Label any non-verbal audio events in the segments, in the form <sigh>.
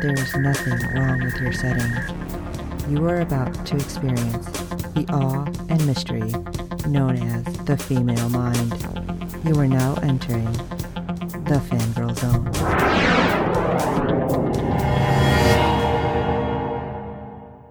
there is nothing wrong with your setting. You are about to experience the awe and mystery known as the female mind. You are now entering the fangirl zone.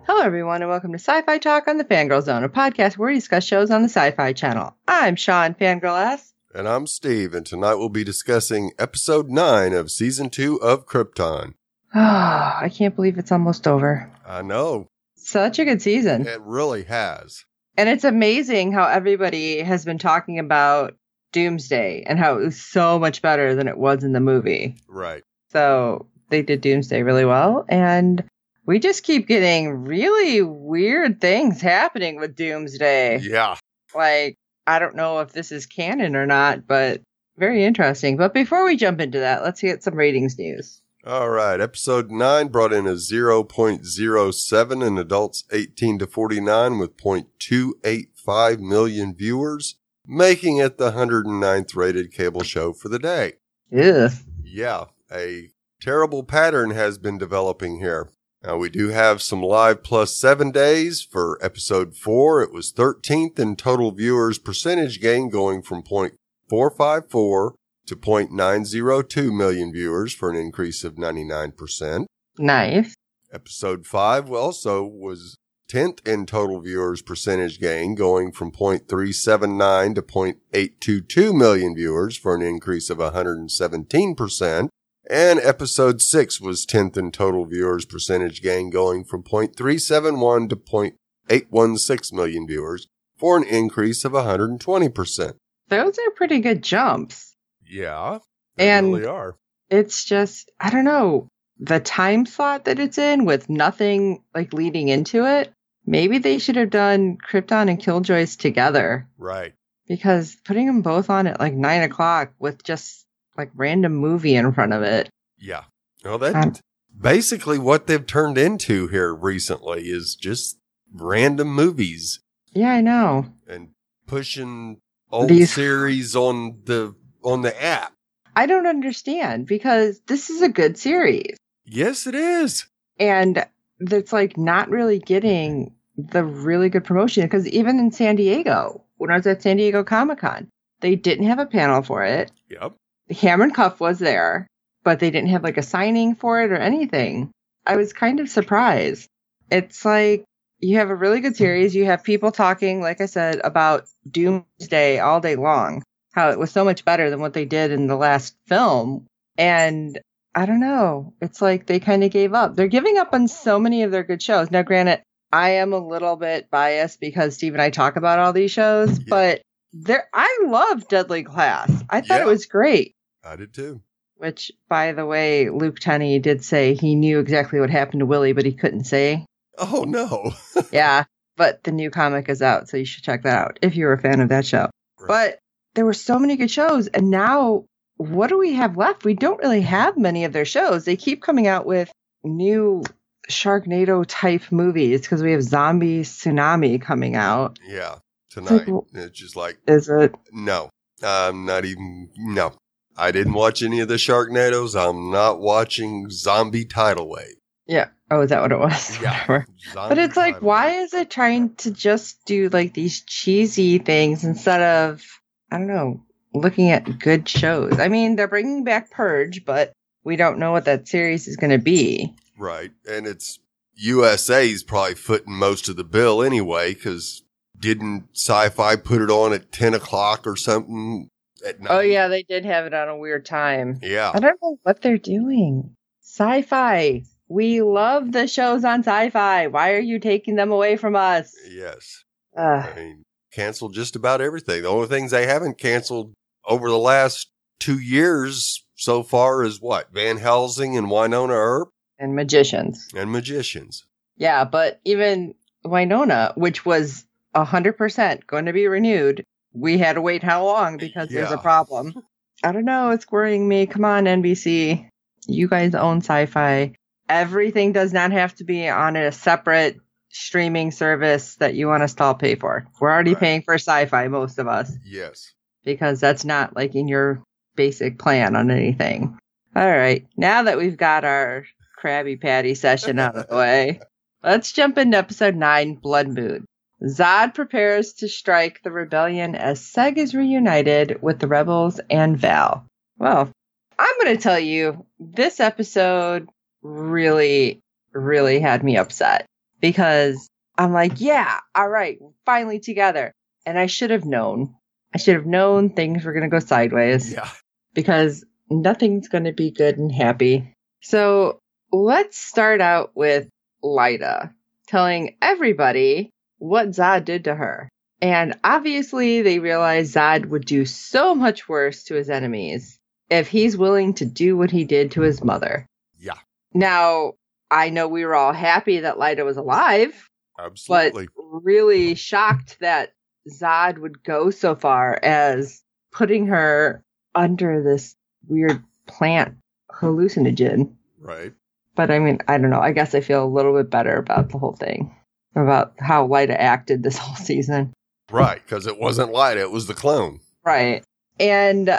Hello, everyone, and welcome to Sci Fi Talk on the Fangirl Zone, a podcast where we discuss shows on the Sci Fi Channel. I'm Sean Fangirl S. And I'm Steve, and tonight we'll be discussing episode 9 of season 2 of Krypton. Oh, I can't believe it's almost over. I know, Such a good season. it really has. And it's amazing how everybody has been talking about Doomsday and how it was so much better than it was in the movie. Right. So they did Doomsday really well. And we just keep getting really weird things happening with Doomsday. Yeah. Like, I don't know if this is canon or not, but very interesting. But before we jump into that, let's get some ratings news. All right. Episode 9 brought in a 0.07 in adults 18 to 49 with 0.285 million viewers, making it the 109th rated cable show for the day. Ugh. Yeah, a terrible pattern has been developing here. Now we do have some live plus seven days for episode four. It was 13th in total viewers percentage gain going from 0.454 to 0.902 million viewers for an increase of 99%. Nice. Episode five also was 10th in total viewers percentage gain going from 0.379 to 0.822 million viewers for an increase of 117%. And episode six was 10th in total viewers percentage gain going from 0.371 to 0.816 million viewers for an increase of 120%. Those are pretty good jumps. Yeah, And- really are. It's just, I don't know, the time slot that it's in with nothing like leading into it. Maybe they should have done Krypton and Killjoys together Right. because putting them both on at like nine o'clock with just like random movie in front of it. Yeah. Well, that Um, basically what they've turned into here recently is just random movies Yeah, I know. and pushing old These- series on the on the app. I don't understand because this is a good series Yes, it is. and that's like not really getting the really good promotion because even in San Diego, when I was at San Diego Comic Con, they didn't have a panel for it. Yep. Cameron Cuffe was there, but they didn't have like a signing for it or anything. I was kind of surprised. It's like you have a really good series. You have people talking, like I said, about Doomsday all day long, how it was so much better than what they did in the last film. And I don't know. It's like they kind of gave up. They're giving up on so many of their good shows. Now, granted, I am a little bit biased because Steve and I talk about all these shows, Yeah. but there, I love Deadly Class. I thought Yeah. it was great. I did too. Which, by the way, Luke Tennie did say he knew exactly what happened to Willie, but he couldn't say. Oh no. <laughs> yeah, but the new comic is out, so you should check that out if you're a fan of that show. But there were so many good shows, and now what do we have left? We don't really have many of their shows. They keep coming out with new Sharknado type movies because we have Zombie Tsunami coming out. yeah. like, Tonight. well- It's just like Is it? no. I'm not even no. I didn't watch any of the Sharknadoes. I'm not watching Zombie Tidal Wave. Yeah. Oh, is that what it was? Yeah. <laughs> But it's like, why is it trying to just do like these cheesy things instead of, I don't know, looking at good shows? I mean, they're bringing back Purge, but we don't know what that series is going to be. Right. And it's USA's probably footing most of the bill anyway, because didn't sci fi put it on at 10 o'clock or something at night? Oh, yeah, they did have it on a weird time. Yeah. I don't know what they're doing. Sci fi. We love the shows on sci fi. Why are you taking them away from us? Yes. I mean, canceled just about everything. The only things they haven't canceled over the last two years so far is what? Van Helsing and Wynonna Earp and magicians. and Magicians. Yeah, but even Wynonna, which was 100% going to be renewed, we had to wait how long because there's a problem. I don't know. It's worrying me. Come on, NBC. You guys own sci fi. Everything does not have to be on a separate streaming service that you want us to all pay for. We're already Right. paying for sci fi, most of us, Yes. because that's not like in your basic plan on anything. All right. Now that we've got our Krabby Patty session out of the <laughs> way, let's jump into episode 9 Blood Moon. Zod prepares to strike the rebellion as Seg is reunited with the rebels and Val. Well, I'm going to tell you, this episode really, really had me upset because I'm like, yeah, all right, we're finally together. And I should have known. I should have known things were going to go sideways Yeah. because nothing's going to be good and happy. So let's start out with Lyda telling everybody what Zod did to her. And obviously, they realize Zod would do so much worse to his enemies if he's willing to do what he did to his mother. Yeah. Now, I know we were all happy that Lyda was alive, Absolutely. but really mm-hmm. shocked that Zod would go so far as putting her under this weird plant hallucinogen. right. But I mean, I don't know. I guess I feel a little bit better about the whole thing, about how Lyda acted this <laughs> whole season. Right. Because it wasn't light. It was the clone. Right. And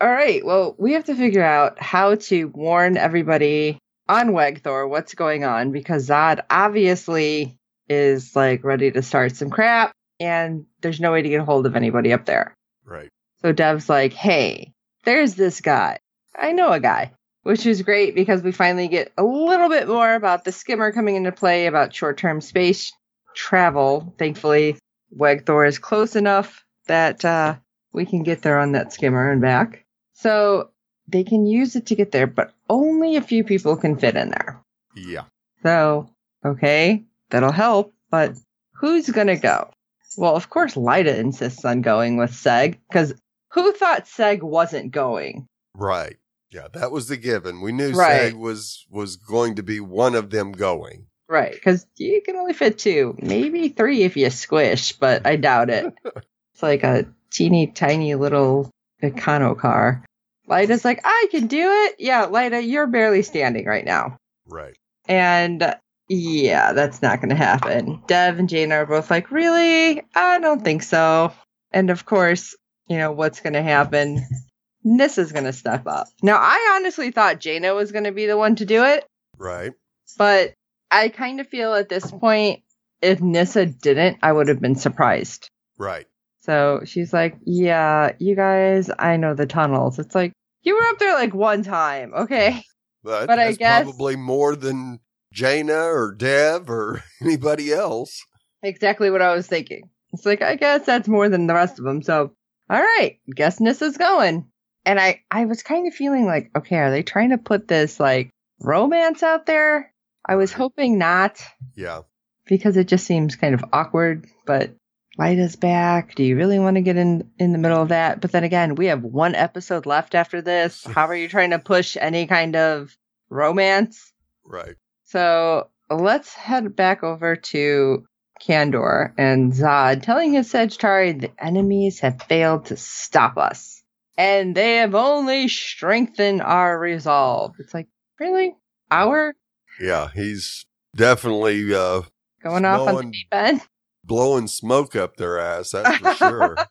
all right, well, we have to figure out how to warn everybody on Wegthor what's going on because Zod obviously is like ready to start some crap and there's no way to get a hold of anybody up there. Right. So Dev's like, hey, there's this guy. I know a guy, which is great because we finally get a little bit more about the skimmer coming into play about short term space travel. Thankfully, Wegthor is close enough that uh, we can get there on that skimmer and back. So they can use it to get there, but only a few people can fit in there. Yeah. So, okay, that'll help, but who's going to go? Well, of course, Lyda insists on going with Seg, because who thought Seg wasn't going? Right. Yeah. That was the given. We knew Right. Seg was was going to be one of them going. Right, because you can only fit two, maybe three if you squish, but I doubt it. <laughs> it's like a teeny tiny little econo car. Lyda's like, I can do it. Yeah, Lyda, you're barely standing right now. Right. And uh, yeah, that's not going to happen. Dev and Jaina are both like, really? I don't think so. And of course, you know, what's going to happen? <laughs> Nissa's going to step up. Now, I honestly thought Jaina was going to be the one to do it, Right. but I kind of feel at this point, if Nissa didn't, I would have been surprised. Right. So she's like, yeah, you guys, I know the tunnels. It's like, you were up there like one time, okay? But, But I that's guess- probably more than Jaina or Dev or <laughs> anybody else. Exactly what I was thinking. It's like, I guess that's more than the rest of them. So, all right, guess Nissa's going. And I, I was kind of feeling like, okay, are they trying to put this like romance out there? I was hoping not Yeah. because it just seems kind of awkward, but Lyda's back. Do you really want to get in in the middle of that? But then again, we have one episode left after this. How are you <laughs> trying to push any kind of romance? Right. So let's head back over to Kandor and Zod telling his Sagittari the enemies have failed to stop us. And they have only strengthened our resolve. It's like, really? Our? Yeah. He's definitely uh, Going off on the deep end? Blowing smoke up their ass. That's for sure. <laughs>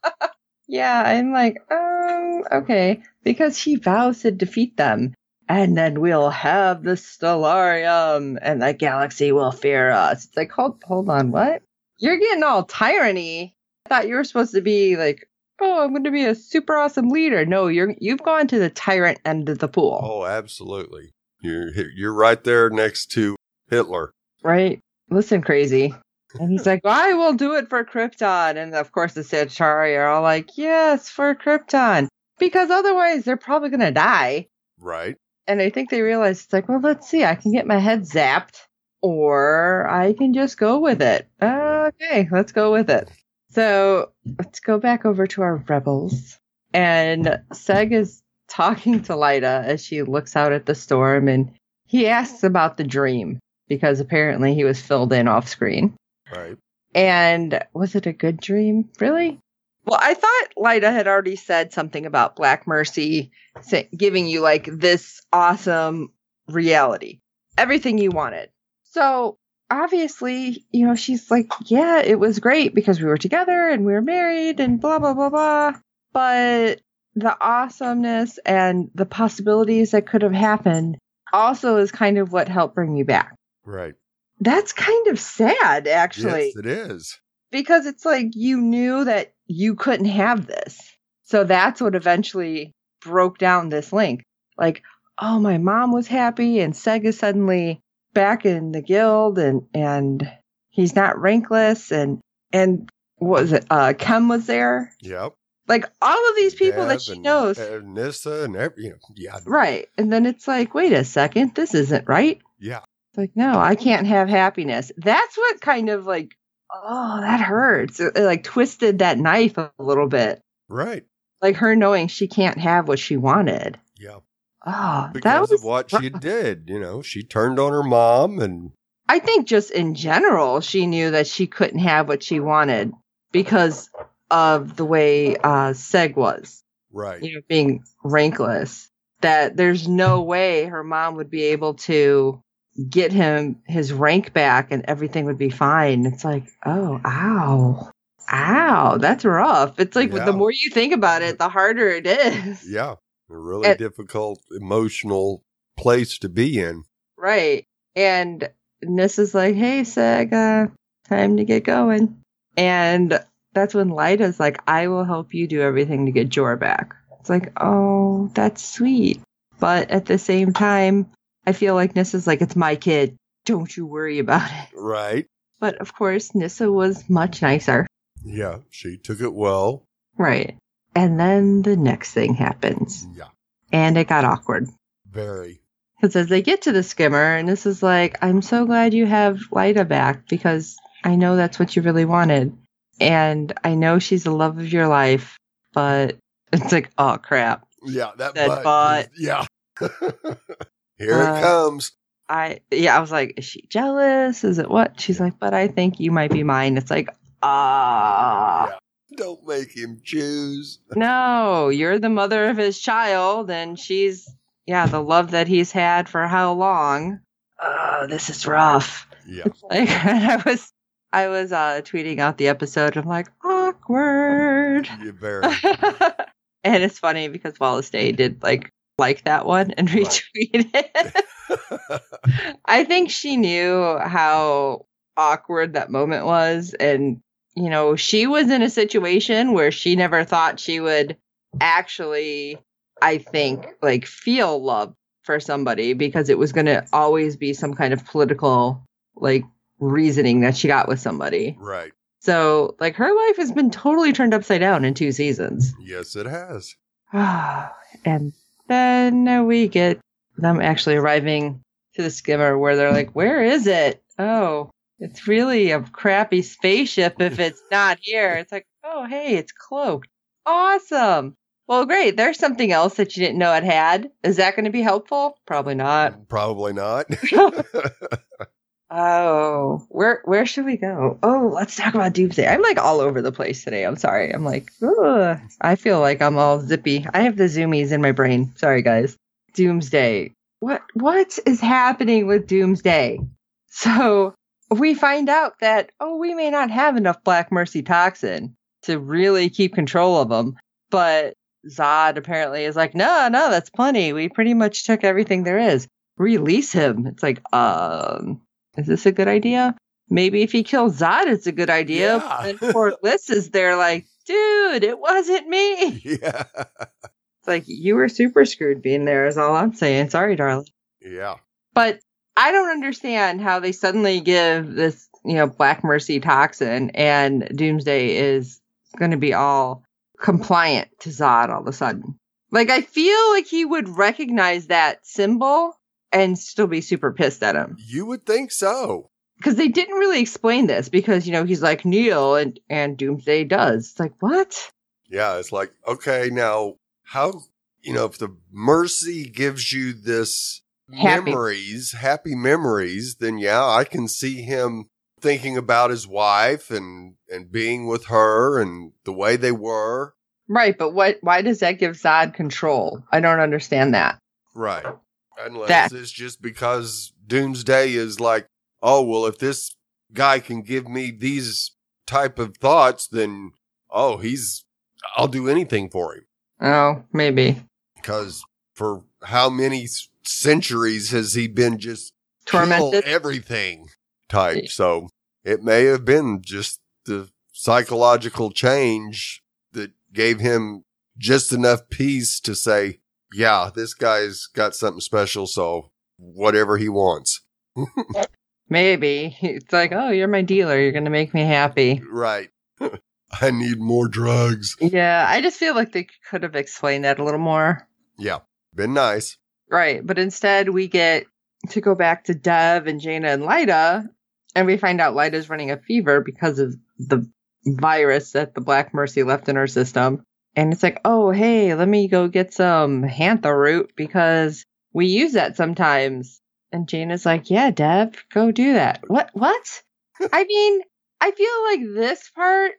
Yeah, I'm like, um, okay. Because he vows to defeat them. And then we'll have the Stellarium and the galaxy will fear us. It's like, hold, hold on, what? You're getting all tyranny. I thought you were supposed to be like, oh, I'm going to be a super awesome leader. No, you're, you've gone to the tyrant end of the pool, oh, absolutely. You're you're right there next to Hitler. right? Listen, crazy. And he's like, I will do it for Krypton. And of course, the Sagittari are all like, yes, for Krypton. Because otherwise, they're probably going to die. Right. and I think they realize it's like, well, let's see, I can get my head zapped, or I can just go with it. Okay, let's go with it. So let's go back over to our rebels, and Seg is talking to Lyda as she looks out at the storm, and he asks about the dream. because apparently he was filled in off screen. Right. And was it a good dream? Really? Well, I thought Lyta had already said something about Black Mercy say, giving you like this awesome reality, everything you wanted. So obviously, you know, she's like, yeah, it was great because we were together and we were married and blah, blah, blah, blah. But the awesomeness and the possibilities that could have happened also is kind of what helped bring you back. Right. That's kind of sad, actually Yes, it is. because it's like you knew that you couldn't have this. So that's what eventually broke down this link. Like, oh, my mom was happy and Sega suddenly back in the guild and and he's not rankless and and what was it? Uh Kem was there. Yep. Like all of these people that she and, knows. uh, Nissa and every, you know, yeah. right. And then it's like, wait a second, this isn't right. Yeah. It's like, no, I can't have happiness. That's what kind of like, oh, that hurts. It, it, like twisted that knife a little bit. Right. Like her knowing she can't have what she wanted. Yeah. Oh, that Because was of what she did. You know, she turned on her mom and I think just in general, she knew that she couldn't have what she wanted because of the way uh, Seg was, right. you know, being rankless. That there's no way her mom would be able to get him his rank back and everything would be fine. It's like, oh, ow. Ow, that's rough. It's like Yeah. the more you think about it, the harder it is. <laughs> Yeah. A really And- difficult emotional place to be in. Right. And Nissa's like, hey, Seg, uh, time to get going. And that's when Lyda's like, I will help you do everything to get Jor back. It's like, oh, that's sweet. But at the same time, I feel like Nissa's like, it's my kid. Don't you worry about it. Right. But of course, Nissa was much nicer. Yeah. She took it well. Right. And then the next thing happens. Yeah. And it got awkward. Very. Because as they get to the skimmer, and this is like, I'm so glad you have Lyda back because I know that's what you really wanted. And I know she's the love of your life, but <laughs> it's like, oh crap. Yeah. That That butt. butt. Yeah. <laughs> Here Uh, it comes. I, yeah, I was like, is she jealous? Is it what? She's like, but I think you might be mine. It's like, ah, Yeah. Don't make him choose. no, you're the mother of his child, and she's, yeah, the love that he's had for how long? Oh, this is rough. Yeah. It's <laughs> like <laughs> I was I was uh tweeting out the episode. I'm like awkward, You very. <laughs> and it's funny because Wallis Day did like like that one and <laughs> Right. retweet it. <laughs> I think she knew how awkward that moment was, and you know she was in a situation where she never thought she would actually. I think like feel love for somebody because it was going to always be some kind of political like reasoning that she got with somebody. right. So like her life has been totally turned upside down in two seasons. Yes, it has. <sighs> and then uh, we get them actually arriving to the skimmer where they're like, "Where is it? Oh, it's really a crappy spaceship if it's not here." It's like, "Oh, hey, it's cloaked. Awesome." Well, great. There's something else that you didn't know it had. Is that going to be helpful? Probably not. Probably not. <laughs> <laughs> Oh, where where should we go? Oh, let's talk about Doomsday. I'm like all over the place today. I'm sorry. I'm like, ugh. I feel like I'm all zippy. I have the zoomies in my brain. Sorry, guys. Doomsday. What what is happening with Doomsday? So we find out that oh, we may not have enough Black Mercy toxin to really keep control of them, but Zod apparently is like, no, no, that's plenty. We pretty much took everything there is. Release him. It's like, um, is this a good idea? Maybe if he kills Zod, it's a good idea. Yeah. And poor Liz is there, like, dude, it wasn't me. <laughs> yeah. It's like you were super screwed being there. Is all I'm saying. Sorry, darling. Yeah. But I don't understand how they suddenly give this, you know, Black Mercy toxin, and Doomsday is going to be all compliant to Zod all of a sudden. Like I feel like he would recognize that symbol and still be super pissed at him. You would think so. because they didn't really explain this because you know he's like Neil and and Doomsday does. It's like what? Yeah. It's like, okay, now how, you know, if the mercy gives you this Happy. memories, happy memories, then yeah, I can see him thinking about his wife and and being with her and the way they were. Right, but what? Why does that give Zod control? I don't understand that. Right. Unless That- it's just because Doomsday is like, oh well, if this guy can give me these type of thoughts, then oh, he's I'll do anything for him. Oh, maybe Because for how many centuries has he been just tormented. everything type? So it may have been just the psychological change that gave him just enough peace to say, yeah, this guy's got something special. So whatever he wants. <laughs> Maybe it's like, oh, you're my dealer. You're gonna make me happy. Right. <laughs> I need more drugs. Yeah, I just feel like they could have explained that a little more. Yeah. Been nice. Right, but instead we get to go back to Dev and Jaina and Lyda, and we find out Lyda's running a fever because of the virus that the Black Mercy left in her system. And it's like, oh, hey, let me go get some Hantha root because we use that sometimes. And Jaina's like, yeah, Dev, go do that. What? What? I mean, I feel like this part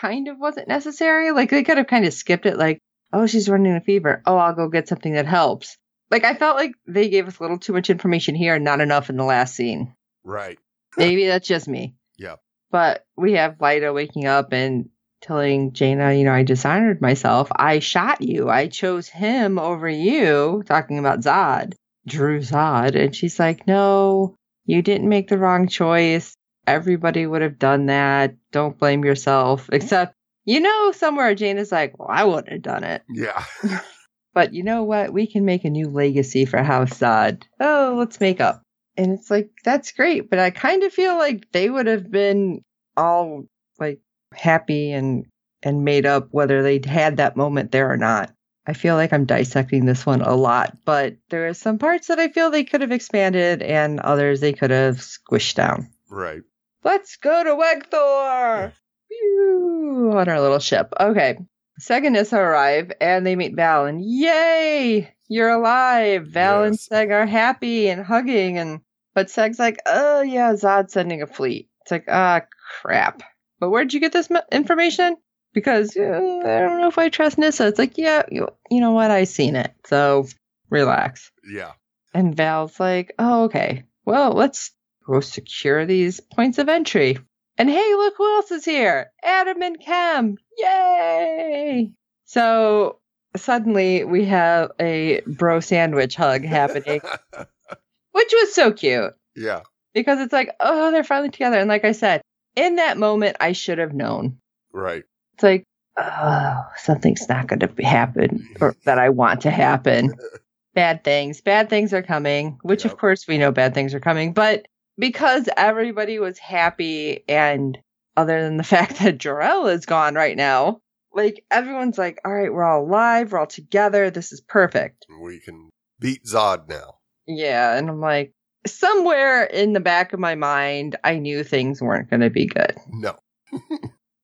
kind of wasn't necessary. Like they could have kind of skipped it. Like, oh, she's running a fever. Oh, I'll go get something that helps. Like I felt like they gave us a little too much information here and not enough in the last scene. Right. Maybe that's just me. Yeah. But we have Lyda waking up and telling Jaina, you know, I dishonored myself. I shot you. I chose him over you, talking about Zod, Dru-Zod. And she's like, no, you didn't make the wrong choice. Everybody would have done that. Don't blame yourself. Except, you know, somewhere Jaina's like, well, I wouldn't have done it. Yeah. <laughs> <laughs> But you know what? We can make a new legacy for House Zod. Oh, let's make up. And it's like, that's great. But I kind of feel like they would have been all like happy and, and made up whether they'd had that moment there or not. I feel like I'm dissecting this one a lot, but there are some parts that I feel they could have expanded and others they could have squished down. Right. Let's go to Wegthor! Phew, on our little ship. Okay. Seg and Nissa arrive and they meet Val and yay! You're alive! Val and Seg are happy and hugging and but Seg's like, oh yeah, Zod's sending a fleet. It's like, ah crap. But where'd you get this information? Because uh, I don't know if I trust Nissa. It's like, yeah, you, you know what? I seen it. So relax. Yeah. And Val's like, oh, okay. Well, let's go secure these points of entry. And hey, look who else is here Adam and Cam. Yay! So suddenly we have a bro sandwich hug happening, <laughs> which was so cute yeah. because it's like, oh, they're finally together. And like I said, in that moment, I should have known. Right. It's like, oh, something's not going to happen or that I want to happen. <laughs> bad things. Bad things are coming, which Yep. of course we know bad things are coming, but because everybody was happy and other than the <laughs> fact that Jor-El is gone right now, like everyone's like, all right, we're all alive, we're all together, this is perfect. We can beat Zod now. Yeah, and I'm like, somewhere in the back of my mind, I knew things weren't going to be good. No. <laughs>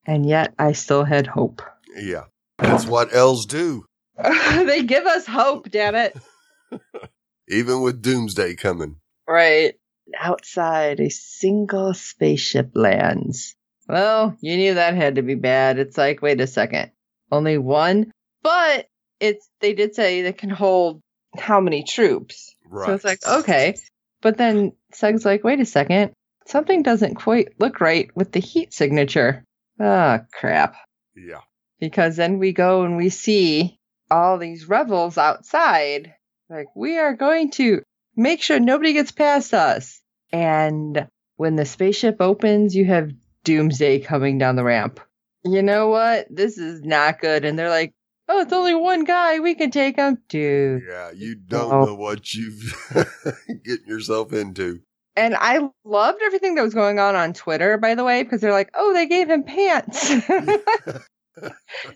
And yet I still had hope. Yeah. That's what elves do. <laughs> they give us hope, damn it. <laughs> Even with Doomsday coming. Right. Outside, a single spaceship lands. Well, you knew that had to be bad. It's like, wait a second. Only one? But it's they did say they can hold how many troops. Right. So it's like, okay. But then Seg's like, wait a second. Something doesn't quite look right with the heat signature. Ah, crap. Yeah. Because then we go and we see all these rebels outside. Like, we are going to make sure nobody gets past us. And when the spaceship opens, you have Doomsday coming down the ramp. You know what? This is not good. And they're like, oh, it's only one guy. We can take him. Dude. Yeah. You don't Oh. know what you've <laughs> getting yourself into. And I loved everything that was going on on Twitter, by the way, because they're like, oh, they gave him pants. <laughs>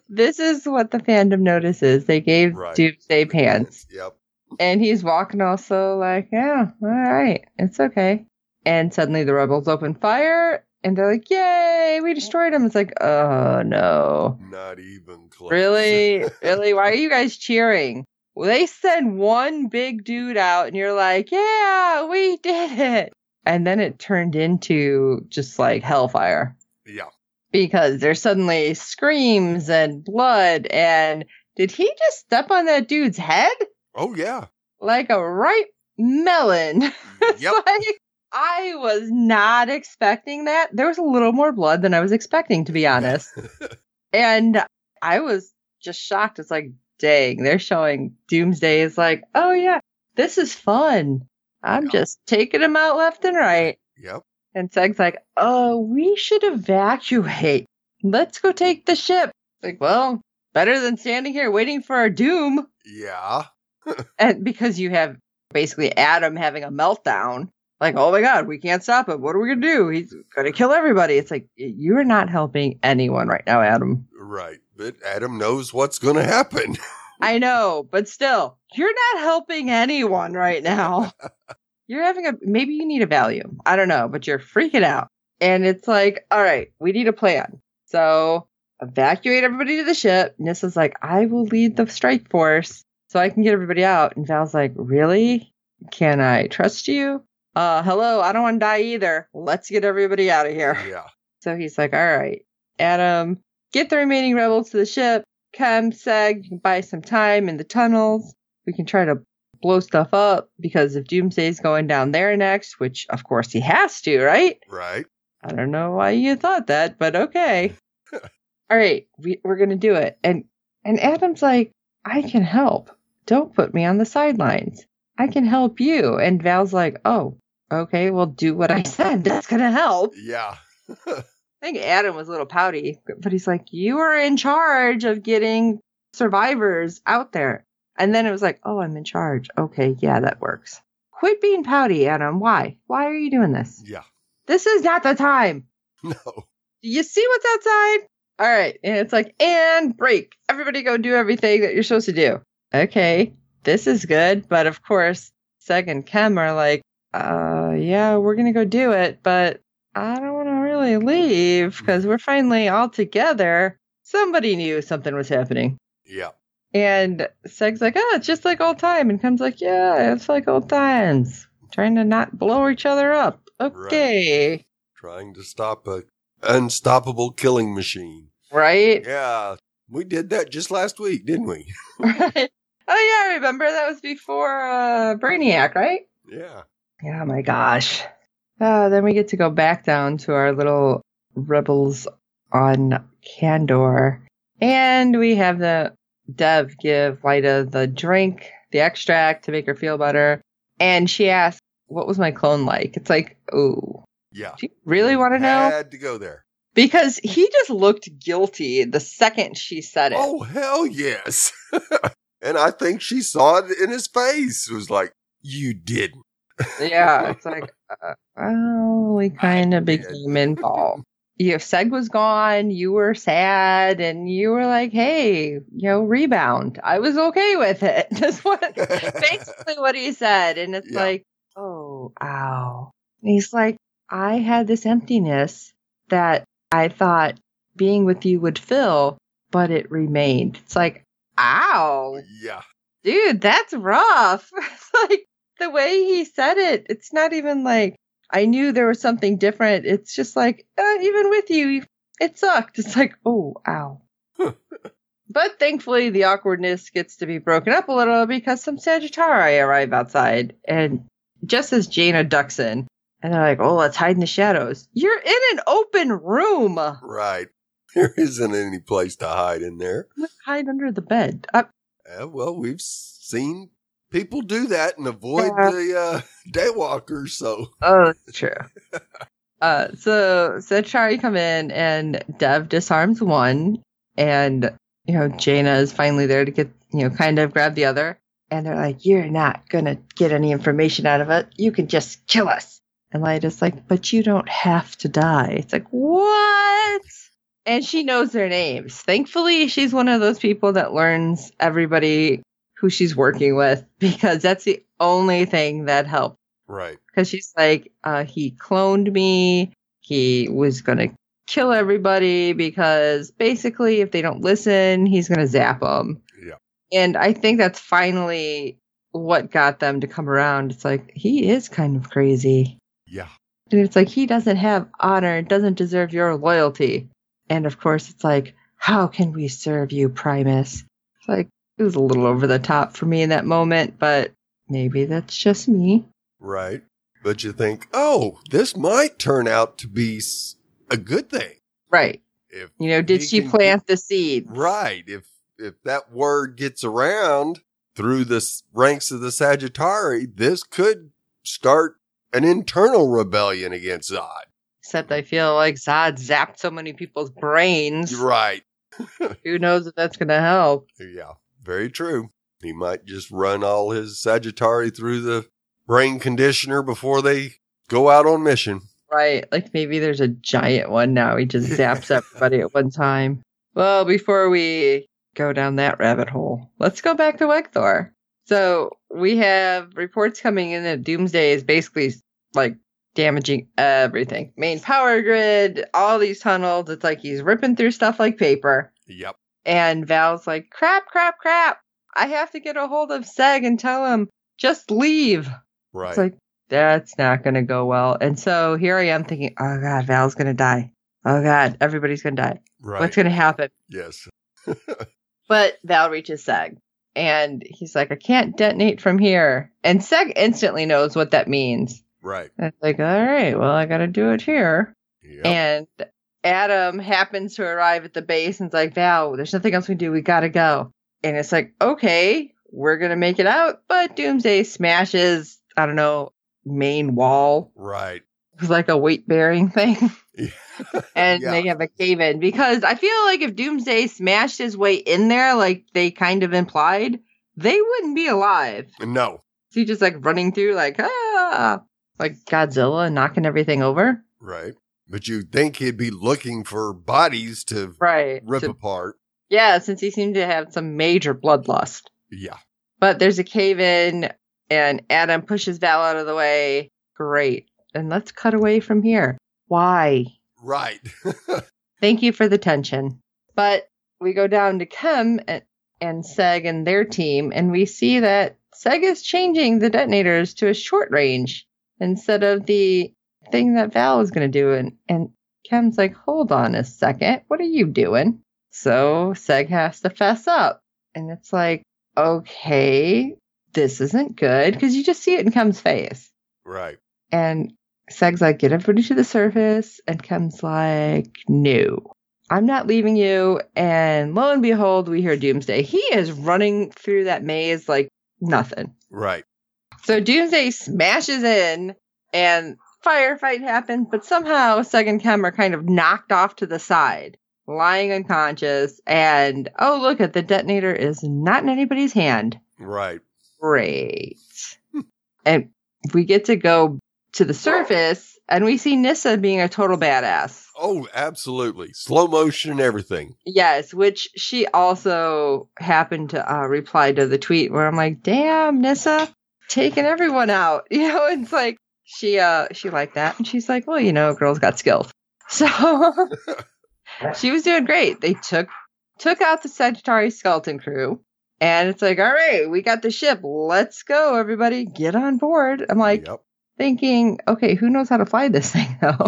this is what the fandom notices. They gave Right. Doomsday pants. Yep. And he's walking also like, yeah, all right, it's okay. And suddenly the rebels open fire and they're like, yay, we destroyed him. It's like, oh no. Not even close. Really? really? Why are you guys cheering? they send one big dude out, and you're like, yeah, we did it. And then it turned into just like hellfire Yeah. because there's suddenly screams and blood. And did he just step on that dude's head Oh yeah. like a ripe melon? <laughs> Yep. like I was not expecting that. There was a little more blood than I was expecting, to be honest. <laughs> and I was just shocked. It's like, dang, they're showing Doomsday is like, oh yeah, this is fun. I'm Yeah. just taking them out left and right. Yep. And Seg's like, oh, we should evacuate. Let's go take the ship. Like, well, better than standing here waiting for our doom. Yeah. <laughs> And because you have basically Adam having a meltdown, like, oh my God, we can't stop him. What are we going to do? He's going to kill everybody. It's like, you are not helping anyone right now, Adam. Right. But Adam knows what's going to happen. <laughs> I know, but still, you're not helping anyone right now. <laughs> you're having a, maybe you need a value. I don't know, but you're freaking out. And it's like, all right, we need a plan. So evacuate everybody to the ship. Nissa's like, I will lead the strike force so I can get everybody out. And Val's like, really? Can I trust you? Uh, hello, I don't want to die either. Let's get everybody out of here. yeah. So he's like, all right, Adam, get the remaining rebels to the ship. Come, Seg, you can buy some time in the tunnels. We can try to blow stuff up because if Doomsday's going down there next, which of course he has to, right? Right. I don't know why you thought that, but okay. <laughs> all right, we, we're gonna do it. And and Adam's like, I can help. Don't put me on the sidelines. I can help you. And Val's like, oh, okay, well, do what I said. That's gonna help. Yeah. <laughs> I think Adam was a little pouty, but he's like, You are in charge of getting survivors out there. And then it was like, Oh, I'm in charge. Okay, yeah, that works. Quit being pouty, Adam. Why? Why are you doing this? Yeah. This is not the time. <laughs> No. Do you see what's outside? All right. And it's like, and break. Everybody go do everything that you're supposed to do. Okay, this is good. But of course, Seg and Kem are like, uh, yeah, we're going to go do it. But I don't want leave because we're finally all together. Somebody knew something was happening. Yeah. And Seg's like, oh, it's just like old time. And Kem's like, yeah, it's like old times. Trying to not blow each other up. Okay. Trying to stop a unstoppable killing machine. Right? Yeah. We did that just last week, didn't we? <laughs> <laughs> Right. Oh yeah, I remember that was before uh, Brainiac, right? Yeah. Yeah, my gosh. Uh, then we get to go back down to our little rebels on Kandor, and we have the Dev give Lida the drink, the extract to make her feel better, and she asks, "What was my clone like?" It's like, oh, Yeah. do you really want to know? I had to go there. Because he just looked guilty the second she said it. Oh, hell yes. <laughs> and I think she saw it in his face. It was like, you didn't. Yeah, <laughs> it's like, uh, oh, we kind of became involved. <laughs> You know, Seg was gone. You were sad, and you were like, "Hey, you know, rebound." I was okay with it. <laughs> That's what basically what he said, and it's Yeah. like, "Oh, ow." And he's like, "I had this emptiness that I thought being with you would fill, but it remained." It's like, "Ow." Yeah. dude, that's rough. It's like the way he said it, it's not even like I knew there was something different. It's just like, uh, even with you, it sucked. <laughs> It's like, oh, ow. <laughs> but thankfully, the awkwardness gets to be broken up a little because some Sagittari arrive outside. And just as Jaina ducks in, and they're like, oh, let's hide in the shadows. You're in an open room. Right. <laughs> There isn't any place to hide in there. Hide under the bed. Uh, Uh, well, we've seen people do that and avoid Yeah. the uh, <laughs> daywalkers. So, Oh, that's true. <laughs> uh, so Sagittari come in and Dev disarms one, and you know Jaina is finally there to get you know kind of grab the other, and they're like, "You're not gonna get any information out of it. You can just kill us." And Lida's like, "But you don't have to die." It's like what? And she knows their names. Thankfully, she's one of those people that learns everybody who she's working with <laughs> because that's the only thing that helps right. because she's like, uh, he cloned me. He was gonna kill everybody because basically, if they don't listen, he's gonna zap them. Yeah. And I think that's finally what got them to come around. It's like, he is kind of crazy. Yeah. And it's like, he doesn't have honor, doesn't deserve your loyalty. And of course, it's like, how can we serve you, Primus? It's like, it was a little over the top for me in that moment, but maybe that's just me. Right. But you think, oh, this might turn out to be a good thing. Right. If You know, did she plant the seed? Right. If if that word gets around through the ranks of the Sagittari, this could start an internal rebellion against Zod. Except I feel like Zod zapped so many people's brains. Right. <laughs> Who knows if that's going to help? Yeah. Very true. He might just run all his Sagittari through the brain conditioner before they go out on mission. Right. Like maybe there's a giant one now. He just zaps <laughs> everybody at one time. Well, before we go down that rabbit hole, let's go back to Wegthor. So we have reports coming in that Doomsday is basically like damaging everything. Main power grid, all these tunnels. It's like he's ripping through stuff like paper. Yep. And Val's like, crap, crap, crap. I have to get a hold of Seg and tell him, just leave. Right. It's like, that's not going to go well. And so here I am thinking, oh God, Val's going to die. Oh God, everybody's going to die. right. What's going to happen? yes. <laughs> But Val reaches Seg and he's like, I can't detonate from here. And Seg instantly knows what that means. Right. And it's like, all right, well, I got to do it here. Yep. And Adam happens to arrive at the base and it's like, Val, there's nothing else we can do. We got to go. And it's like, okay, we're going to make it out. But Doomsday smashes, I don't know, main wall. right. It was like a weight bearing <laughs> thing. Yeah. and <laughs> Yeah. they have a cave in because I feel like if Doomsday smashed his way in there, like they kind of implied, they wouldn't be alive. No. Is he just like running through like ah like Godzilla knocking everything over? Right. But you'd think he'd be looking for bodies to Right. rip So- apart. yeah, since he seemed to have some major bloodlust. Yeah. But there's a cave in and Adam pushes Val out of the way. Great. And let's cut away from here. Why? Right. <laughs> Thank you for the tension. But we go down to Kem and, and Seg and their team, and we see that Seg is changing the detonators to a short range instead of the thing that Val was going to do. And, and Kem's like, hold on a second. What are you doing? So Seg has to fess up. And it's like, okay, this isn't good because you just see it in Kem's face. right. And Seg's like, get everybody to the surface. And Kem's like, no, I'm not leaving you. And lo and behold, we hear Doomsday. He is running through that maze like nothing. Right. So Doomsday smashes in and firefight happens, but somehow Kem are kind of knocked off to the side, lying unconscious. And oh, look at the detonator is not in anybody's hand. Right. Great. and we get to go to the surface and we see Nissa being a total badass. Oh, absolutely. Slow motion and everything. Yes, which she also happened to uh, reply to the tweet where I'm like, damn, Nissa, taking everyone out. <laughs> You know, it's like she uh she liked that and she's like, well, you know, girls got skills. <laughs> So <laughs> she was doing great. They took took out the Sagittarius skeleton crew. And it's like, all right, we got the ship. Let's go, everybody. Get on board. I'm like yep. thinking, okay, who knows how to fly this thing though?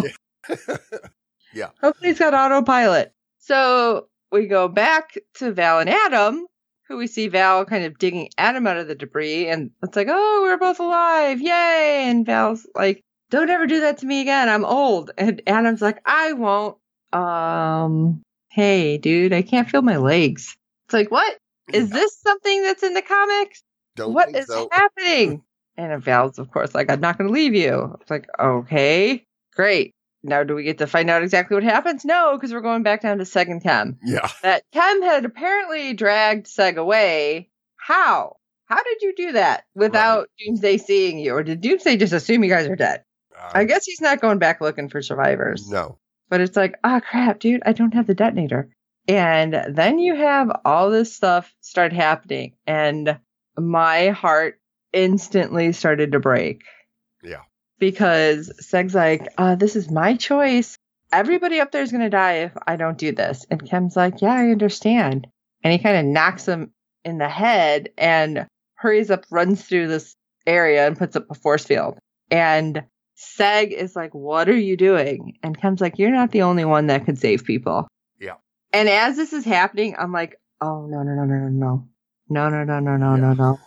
Yeah. <laughs> Hopefully it's got autopilot. So we go back to Val and Adam, who we see Val kind of digging Adam out of the debris, and it's like, oh, we're both alive, yay! And Val's like, don't ever do that to me again. I'm old. And Adam's like, I won't. Um, hey, dude, I can't feel my legs. It's like, what is this something that's in the comics? Don't What is so. happening? and Val's, of course, like, I'm not going to leave you. It's like, okay, great. Now, do we get to find out exactly what happens? No, because we're going back down to Second and Kem. Yeah. That Kem had apparently dragged Seg away. How? How did you do that without Doomsday seeing you? Or did Doomsday just assume you guys are dead? Uh, I guess he's not going back looking for survivors. No. But it's like, oh crap, dude, I don't have the detonator. And then you have all this stuff start happening, and my heart instantly started to break. Yeah. Because Seg's like, uh, this is my choice. Everybody up there is going to die if I don't do this. And Kem's like, yeah, I understand. And he kind of knocks him in the head and hurries up, runs through this area and puts up a force field. And Seg is like, What are you doing? And Kem's like, You're not the only one that could save people. Yeah. And as this is happening, I'm like, Oh, no, no, no, no, no, no. No, no, no, no, no, no, no.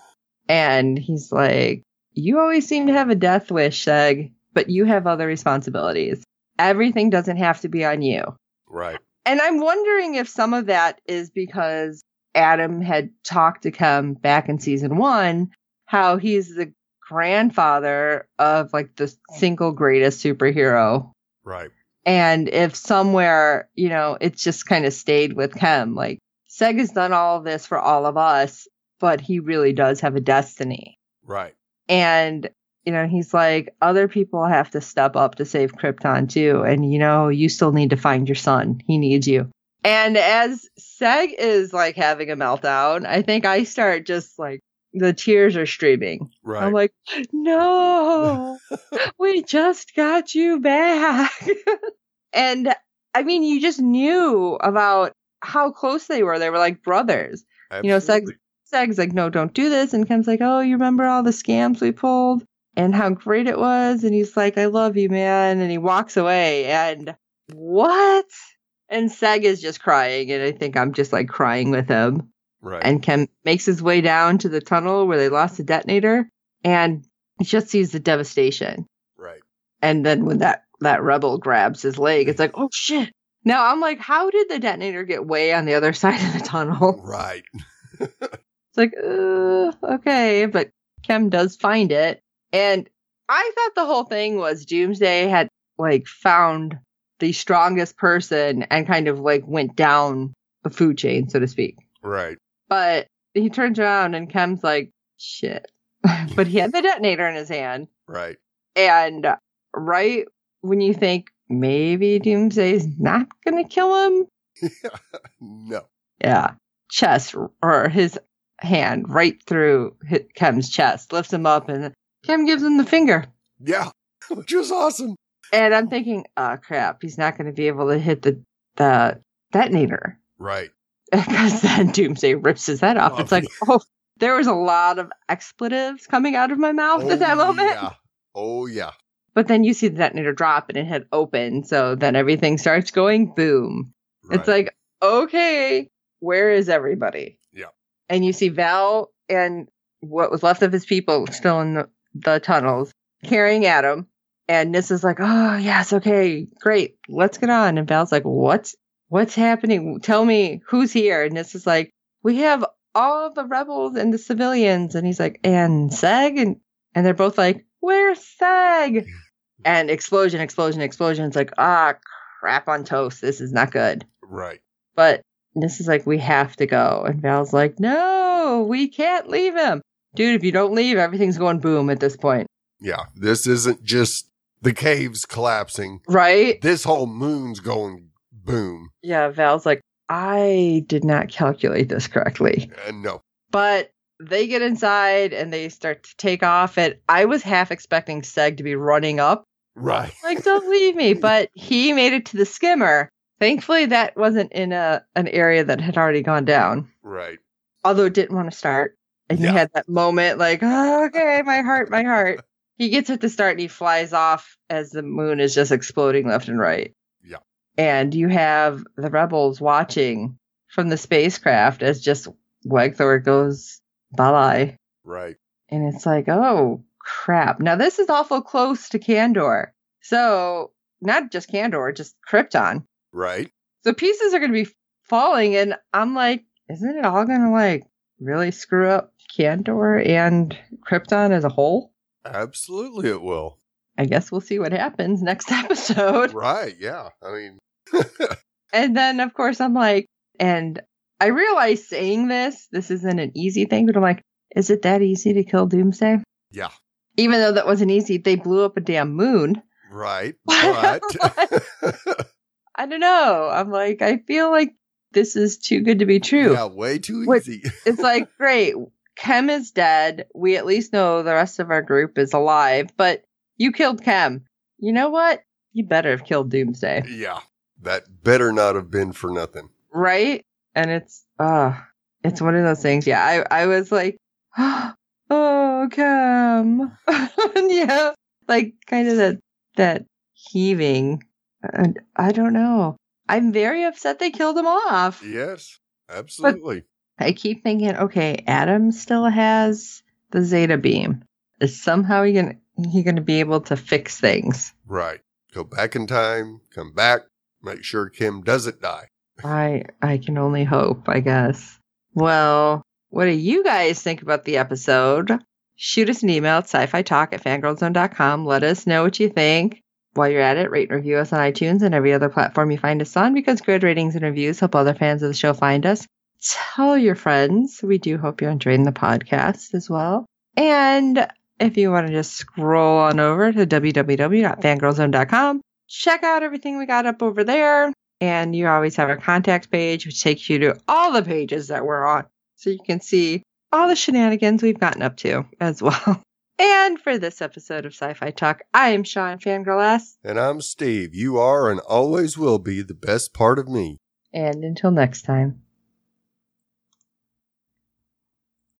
And he's like, You always seem to have a death wish, Seg, but you have other responsibilities. Everything doesn't have to be on you. Right. And I'm wondering if some of that is because Adam had talked to Kem back in season one, how he's the grandfather of like the single greatest superhero. Right. And if somewhere, you know, it's just kind of stayed with Kem, like Seg has done all of this for all of us, but he really does have a destiny. Right. And, you know, he's like, other people have to step up to save Krypton too. And, you know, you still need to find your son. He needs you. And as Seg is like having a meltdown, I think I start just like the tears are streaming. Right. I'm like, no, <laughs> we just got you back. <laughs> and I mean, you just knew about how close they were. They were like brothers. You know, Seg, Seg's like, no, don't do this. And Kem's like, oh, you remember all the scams we pulled and how great it was? And he's like, I love you, man. And he walks away. And what? And Seg is just crying. And I think I'm just like crying with him. Right. And Ken makes his way down to the tunnel where they lost the detonator. And he just sees the devastation. right. And then when that, that rebel grabs his leg, it's like, oh shit. Now I'm like, how did the detonator get way on the other <laughs> side of the tunnel? Right. <laughs> It's like, uh, okay, but Kem does find it. And I thought the whole thing was Doomsday had like found the strongest person and kind of like went down the food chain, so to speak. Right. But he turns around and Kem's like, shit. <laughs> but he had the detonator in his hand. Right. And right when you think maybe Doomsday's not going to kill him, <laughs> no. Yeah. Chest or his hand right through Kem's chest, lifts him up, and Kem gives him the finger. Yeah. <laughs> Which was awesome. And I'm thinking, oh crap, he's not going to be able to hit the, the detonator. Right. <laughs> Because then Doomsday rips his head off. Oh, it's like, oh, there was a lot of expletives coming out of my mouth oh, at that moment. Yeah. Oh yeah. But then you see the detonator drop and it had opened. So then everything starts going boom. Right. It's like, okay, where is everybody? And you see Val and what was left of his people still in the, the tunnels carrying Adam. And Nyssa's like, oh, yes, okay, great, let's get on. And Val's like, what's, what's happening? Tell me who's here. And Nyssa's like, we have all the rebels and the civilians. And he's like, and Seg? And, and they're both like, where's Seg? And explosion, explosion, explosion. It's like, ah, crap on toast. This is not good. right. But this is like, we have to go. And Val's like, no, we can't leave him. Dude, if you don't leave, everything's going boom at this point. Yeah. This isn't just the caves collapsing. Right? This whole moon's going boom. Yeah, Val's like, I did not calculate this correctly. And no. But they get inside and they start to take off. And I was half expecting Seg to be running up, Right. like, don't leave me. <laughs> But he made it to the skimmer. Thankfully, that wasn't in a an area that had already gone down. Right. although it didn't want to start. And Yeah. he had that moment like, oh, okay, my heart, my heart. He gets it to start and he flies off as the moon is just exploding left and right. Yeah. And you have the rebels watching from the spacecraft as just Wegthor goes bye bye. Right. And it's like, oh crap. Now this is awful close to Kandor. So not just Kandor, just Krypton. Right. So pieces are going to be falling, and I'm like, isn't it all going to like really screw up Kandor and Krypton as a whole? Absolutely it will. I guess we'll see what happens next <laughs> episode. Right. Yeah. I mean, <laughs> And then, of course, I'm like, and I realize saying this, this isn't an easy thing, but I'm like, is it that easy to kill Doomsday? yeah. Even though that wasn't easy, they blew up a damn moon. Right. <laughs> But I don't know. I'm like, I feel like this is too good to be true. yeah, way too easy. <laughs> it's like <laughs> great kem is dead we at least know the rest of our group is alive but you killed kem you know what you better have killed doomsday yeah. That better not have been for nothing. right and it's uh it's one of those things. Yeah, I, I was like, <gasps> oh, Kem. <laughs> yeah, like kind of that, that heaving. And I don't know. I'm very upset they killed him off. Yes, absolutely. But I keep thinking, okay, Adam still has the Zeta beam. Is somehow he gonna he gonna be able to fix things? Right. Go back in time, come back, make sure Kem doesn't die. I I can only hope, I guess. Well, what do you guys think about the episode? Shoot us an email at sci-fi talk at fangirlzone.com. Let us know what you think. While you're at it, rate and review us on iTunes and every other platform you find us on because good ratings and reviews help other fans of the show find us. Tell your friends. We do hope you're enjoying the podcast as well. And if you want to just scroll on over to www.fangirlzone.com, check out everything we got up over there. And you always have our contact page, which takes you to all the pages that we're on. So you can see all the shenanigans we've gotten up to as <laughs> well. And for this episode of Sci Fi Talk, I am Sean Fangirl S. And I'm Steve. You are and always will be the best part of me. And until next time.